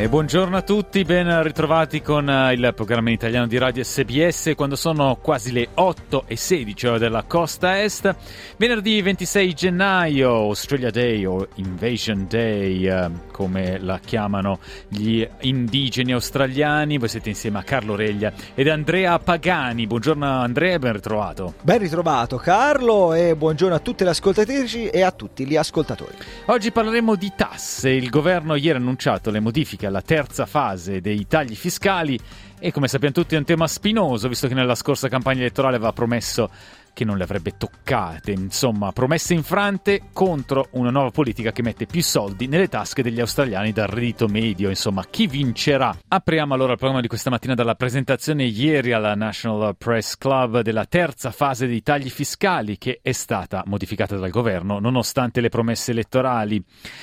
E buongiorno a tutti, ben ritrovati con eh, il programma in italiano di Radio SBS quando sono quasi le 8 e 16 ore della costa est. Venerdì 26 gennaio, Australia Day o Invasion Day, eh, come la chiamano gli indigeni australiani. Voi siete insieme a Carlo Reglia ed Andrea Pagani. Buongiorno Andrea e ben ritrovato. Ben ritrovato Carlo e buongiorno a tutte le ascoltatrici e a tutti gli ascoltatori. Oggi parleremo di tasse. Il governo ieri ha annunciato le modifiche alla terza fase dei tagli fiscali. E come sappiamo tutti è un tema spinoso visto che nella scorsa campagna elettorale aveva promesso che non le avrebbe toccate. Insomma, promesse infrante contro una nuova politica che mette più soldi nelle tasche degli australiani dal reddito medio. Insomma, chi vincerà? Apriamo allora il programma di questa mattina dalla presentazione ieri alla National Press Club della terza fase dei tagli fiscali che è stata modificata dal governo nonostante le promesse elettorali.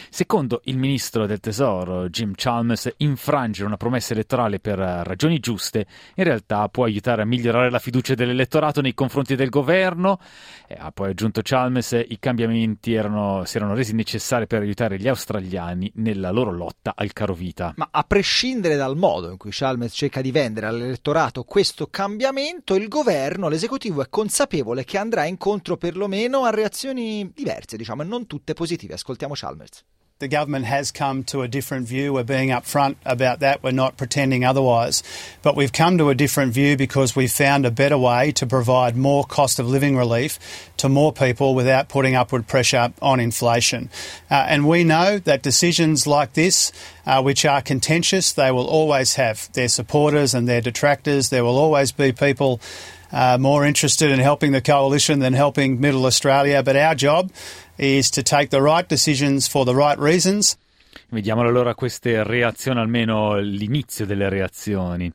Secondo il ministro del Tesoro Jim Chalmers, infrangere una promessa elettorale per ragioni giuste in realtà può aiutare a migliorare la fiducia dell'elettorato nei confronti del governo governo. Eh, ha poi aggiunto Chalmers, i cambiamenti erano, si erano resi necessari per aiutare gli australiani nella loro lotta al caro vita. Ma a prescindere dal modo in cui Chalmers cerca di vendere all'elettorato questo cambiamento, il governo, l'esecutivo è consapevole che andrà incontro perlomeno a reazioni diverse, diciamo, e non tutte positive. Ascoltiamo Chalmers. The government has come to a different view. We're being upfront about that. We're not pretending otherwise. But we've come to a different view because we've found a better way to provide more cost of living relief to more people without putting upward pressure on inflation. Uh, and we know that decisions like this, uh, which are contentious, they will always have their supporters and their detractors. There will always be people uh, more interested in helping the coalition than helping Middle Australia. But our job is to take the right decisions for the right reasons. Vediamo allora queste reazioni, almeno l'inizio delle reazioni.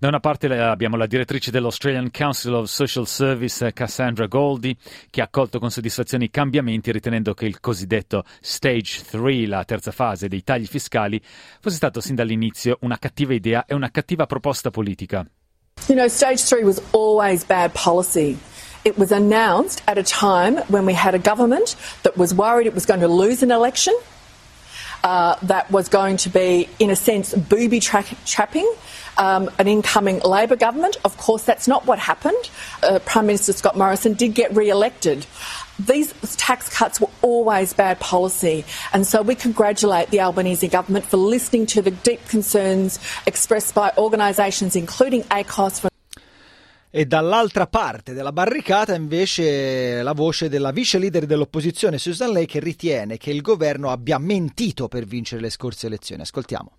Da una parte abbiamo la direttrice dell'Australian Council of Social Service, Cassandra Goldie, che ha accolto con soddisfazione i cambiamenti, ritenendo che il cosiddetto Stage 3, la terza fase dei tagli fiscali, fosse stato sin dall'inizio una cattiva idea e una cattiva proposta politica. You know, stage three was always bad policy. It was announced at a time when we had a government that was worried it was going to lose an election, uh, that was going to be, in a sense, booby tra- trapping um, an incoming Labor government. Of course, that's not what happened. Uh, Prime Minister Scott Morrison did get re elected. These tax cuts were always bad policy, and so we congratulate the Albanese government for listening to the deep concerns expressed by organisations including ACOS. E dall'altra parte della barricata invece la voce della vice leader dell'opposizione Susan Ley che ritiene che il governo abbia mentito per vincere le scorse elezioni. Ascoltiamo.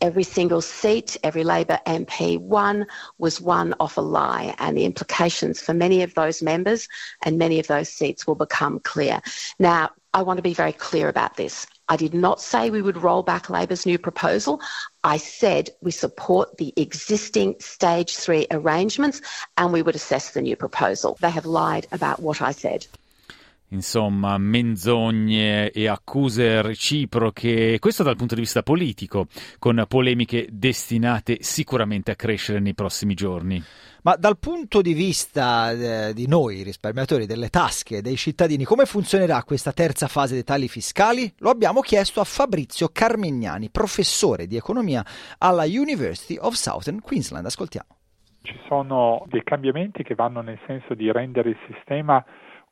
every single seat, every Labor MP won was won off a lie, and the implications for many of those members and many of those seats will become clear. Now, I want to be very clear about this. I did not say we would roll back Labor's new proposal. I said we support the existing stage three arrangements and we would assess the new proposal. They have lied about what I said. Insomma, menzogne e accuse reciproche, questo dal punto di vista politico, con polemiche destinate sicuramente a crescere nei prossimi giorni. Ma dal punto di vista eh, di noi risparmiatori, delle tasche dei cittadini, come funzionerà questa terza fase dei tagli fiscali? Lo abbiamo chiesto a Fabrizio Carmignani, professore di economia alla University of Southern Queensland. Ascoltiamo. Ci sono dei cambiamenti che vanno nel senso di rendere il sistema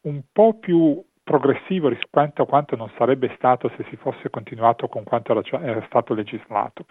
un po' più progressivo rispetto a quanto non sarebbe stato se si fosse continuato con quanto era, stato legislato.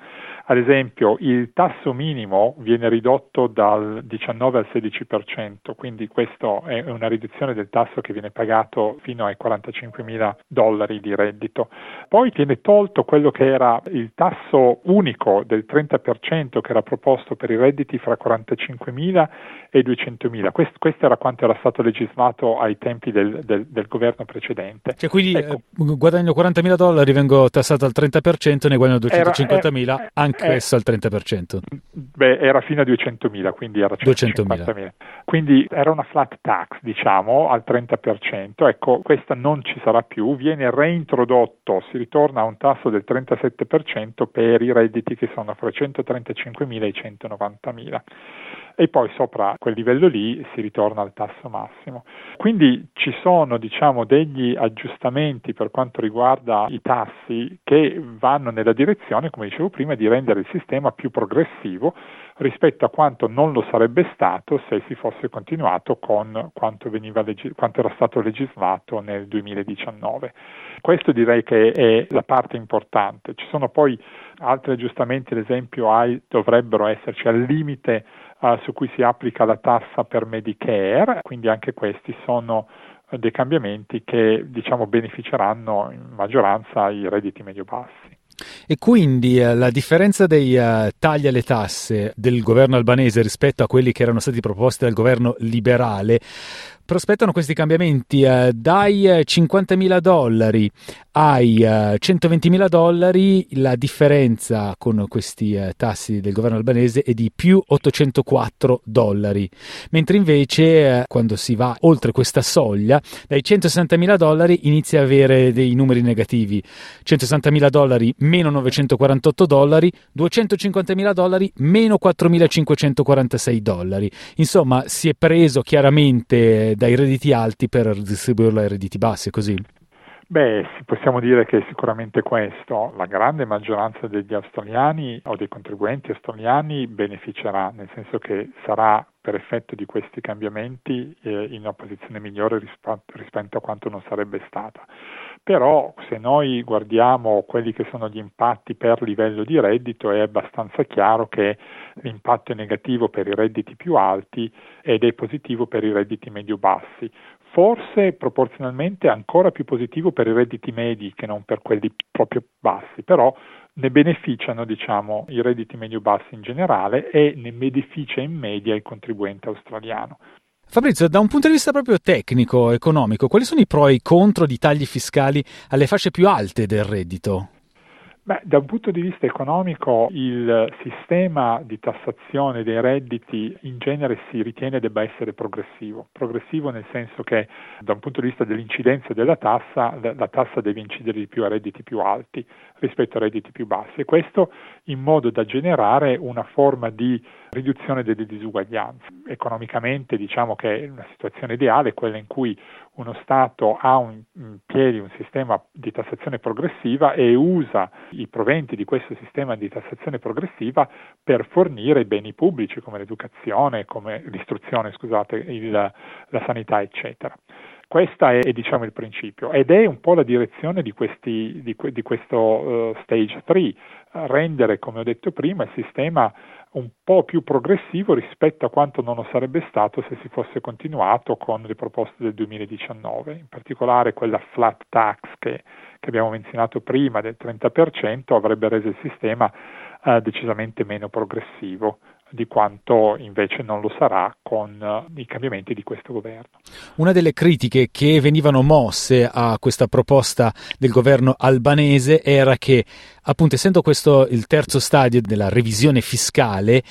Ad esempio, il tasso minimo viene ridotto dal 19 al 16%, quindi questa è una riduzione del tasso che viene pagato fino ai 45 mila dollari di reddito. Poi viene tolto quello che era il tasso unico del 30% che era proposto per i redditi fra 45 mila e 200 mila. Questo, questo, era quanto era stato legislato ai tempi del, del, del governo governo precedente. Cioè, quindi ecco. eh, guadagno 40.000 dollari, vengo tassato al 30%, ne guadagno 250.000, anch'esso al 30%. Beh, era fino a 200.000, quindi era 150.000. Quindi era una flat tax, diciamo, al 30%. Ecco, questa non ci sarà più, viene reintrodotto, si ritorna a un tasso del 37% per i redditi che sono fra 135.000 e 190.000. e poi sopra quel livello lì si ritorna al tasso massimo. Quindi ci sono diciamo, degli aggiustamenti per quanto riguarda i tassi che vanno nella direzione, come dicevo prima, di rendere il sistema più progressivo rispetto a quanto non lo sarebbe stato se si fosse continuato con quanto, legis- quanto era stato legislato nel 2019. Questo direi che è la parte importante. Ci sono poi altri aggiustamenti, ad esempio AI, dovrebbero esserci al limite uh, su cui si applica la tassa per Medicare, quindi anche questi sono dei cambiamenti che diciamo, beneficeranno in maggioranza i redditi medio-bassi. E quindi eh, la differenza dei uh, tagli alle tasse del governo albanese rispetto a quelli che erano stati proposti dal governo liberale prospettano questi cambiamenti eh, dai 50.000 dollari ai uh, 120.000 dollari la differenza con questi tassi del governo albanese è di più 804 dollari. Mentre invece quando si va oltre questa soglia dai 160.000 dollari inizia a avere dei numeri negativi. 160.000 dollari meno 948 dollari 250.000 dollari meno 4.546 dollari insomma si è preso chiaramente dai redditi alti per distribuirlo ai redditi bassi così Beh, possiamo dire che è sicuramente questo. La grande maggioranza degli australiani o dei contribuenti australiani beneficerà, nel senso che sarà per effetto di questi cambiamenti eh, in una posizione migliore rispetto, rispetto a quanto non sarebbe stata. Però se noi guardiamo quelli che sono gli impatti per livello di reddito è abbastanza chiaro che l'impatto è negativo per i redditi più alti ed è positivo per i redditi medio-bassi forse proporzionalmente ancora più positivo per i redditi medi che non per quelli proprio bassi, però ne beneficiano diciamo, i redditi medio-bassi in generale e ne beneficia in media il contribuente australiano. Fabrizio, da un punto di vista proprio tecnico, economico, quali sono i pro e i contro di tagli fiscali alle fasce più alte del reddito? Beh, da un punto di vista economico il sistema di tassazione dei redditi in genere si ritiene debba essere progressivo. Progressivo nel senso che da un punto di vista dell'incidenza della tassa, la tassa deve incidere di più a redditi più alti rispetto a redditi più bassi e questo in modo da generare una forma di riduzione delle disuguaglianze. Economicamente diciamo che una situazione ideale è quella in cui uno Stato ha un, in piedi un sistema di tassazione progressiva e usa i proventi di questo sistema di tassazione progressiva per fornire beni pubblici come l'educazione, come l'istruzione, scusate, il, la sanità, eccetera. Questo è, diciamo, il principio ed è un po' la direzione di, questi, di, di questo uh, stage 3, rendere, come ho detto prima, il sistema un po' più progressivo rispetto a quanto non lo sarebbe stato se si fosse continuato con le proposte del 2019, in particolare quella flat tax che, che abbiamo menzionato prima del 30% avrebbe reso il sistema eh, decisamente meno progressivo di quanto invece non lo sarà con uh, i cambiamenti di questo governo. Una delle critiche che venivano mosse a questa proposta del governo albanese era che, appunto, essendo questo il terzo stadio della revisione fiscale,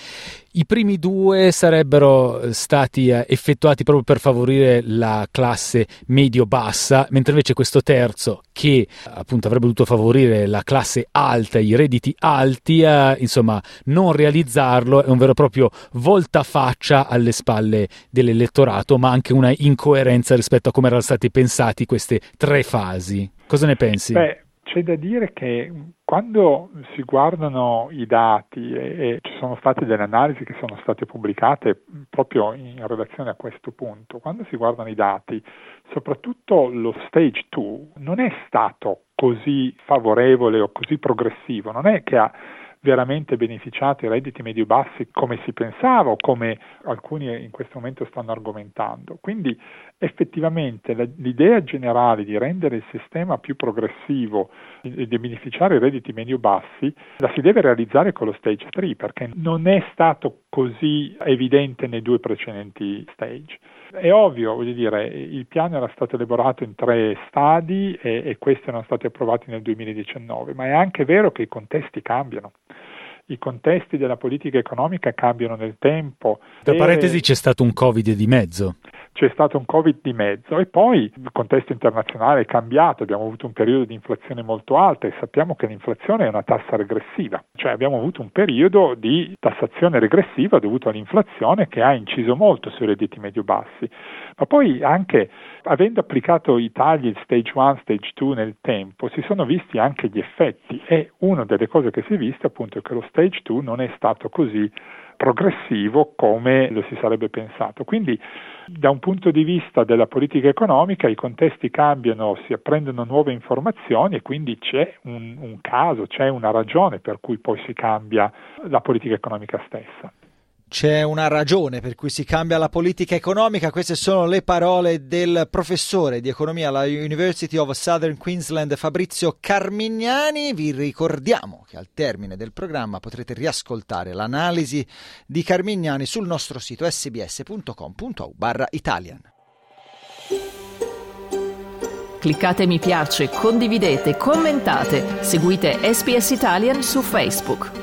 i primi due sarebbero stati eh, effettuati proprio per favorire la classe medio-bassa, mentre invece questo terzo, che appunto avrebbe dovuto favorire la classe alta, i redditi alti, eh, insomma, non realizzarlo è un vero e proprio voltafaccia alle spalle dell'elettorato, ma anche una incoerenza rispetto a come erano stati pensati queste tre fasi. Cosa ne pensi? Beh, c'è da dire che quando si guardano i dati e, e, ci sono state delle analisi che sono state pubblicate proprio in relazione a questo punto, quando si guardano i dati, soprattutto lo stage 2 non è stato così favorevole o così progressivo, non è che ha veramente beneficiato i redditi medio-bassi come si pensava o come alcuni in questo momento stanno argomentando. Quindi effettivamente l'idea generale di rendere il sistema più progressivo e di beneficiare i redditi medio-bassi la si deve realizzare con lo stage 3 perché non è stato così evidente nei due precedenti stage. È ovvio, voglio dire, il piano era stato elaborato in tre stadi e, e questi erano stati approvati nel 2019, ma è anche vero che i contesti cambiano i contesti della politica economica cambiano nel tempo. Tra parentesi c'è stato un Covid di mezzo. C'è stato un Covid di mezzo e poi il contesto internazionale è cambiato, abbiamo avuto un periodo di inflazione molto alta e sappiamo che l'inflazione è una tassa regressiva, cioè abbiamo avuto un periodo di tassazione regressiva dovuto all'inflazione che ha inciso molto sui redditi medio-bassi, ma poi anche avendo applicato i tagli stage 1, stage 2 nel tempo, si sono visti anche gli effetti e una delle cose che si è vista appunto è che lo stage 2 non è stato così progressivo come lo si sarebbe pensato. Quindi da un punto di vista della politica economica i contesti cambiano, si apprendono nuove informazioni e quindi c'è un, un caso, c'è una ragione per cui poi si cambia la politica economica stessa. C'è una ragione per cui si cambia la politica economica, queste sono le parole del professore di economia alla University of Southern Queensland Fabrizio Carmignani. Vi ricordiamo che al termine del programma potrete riascoltare l'analisi di Carmignani sul nostro sito sbs.com.au barra Italian. Cliccate mi piace, condividete, commentate, seguite SBS Italian su Facebook.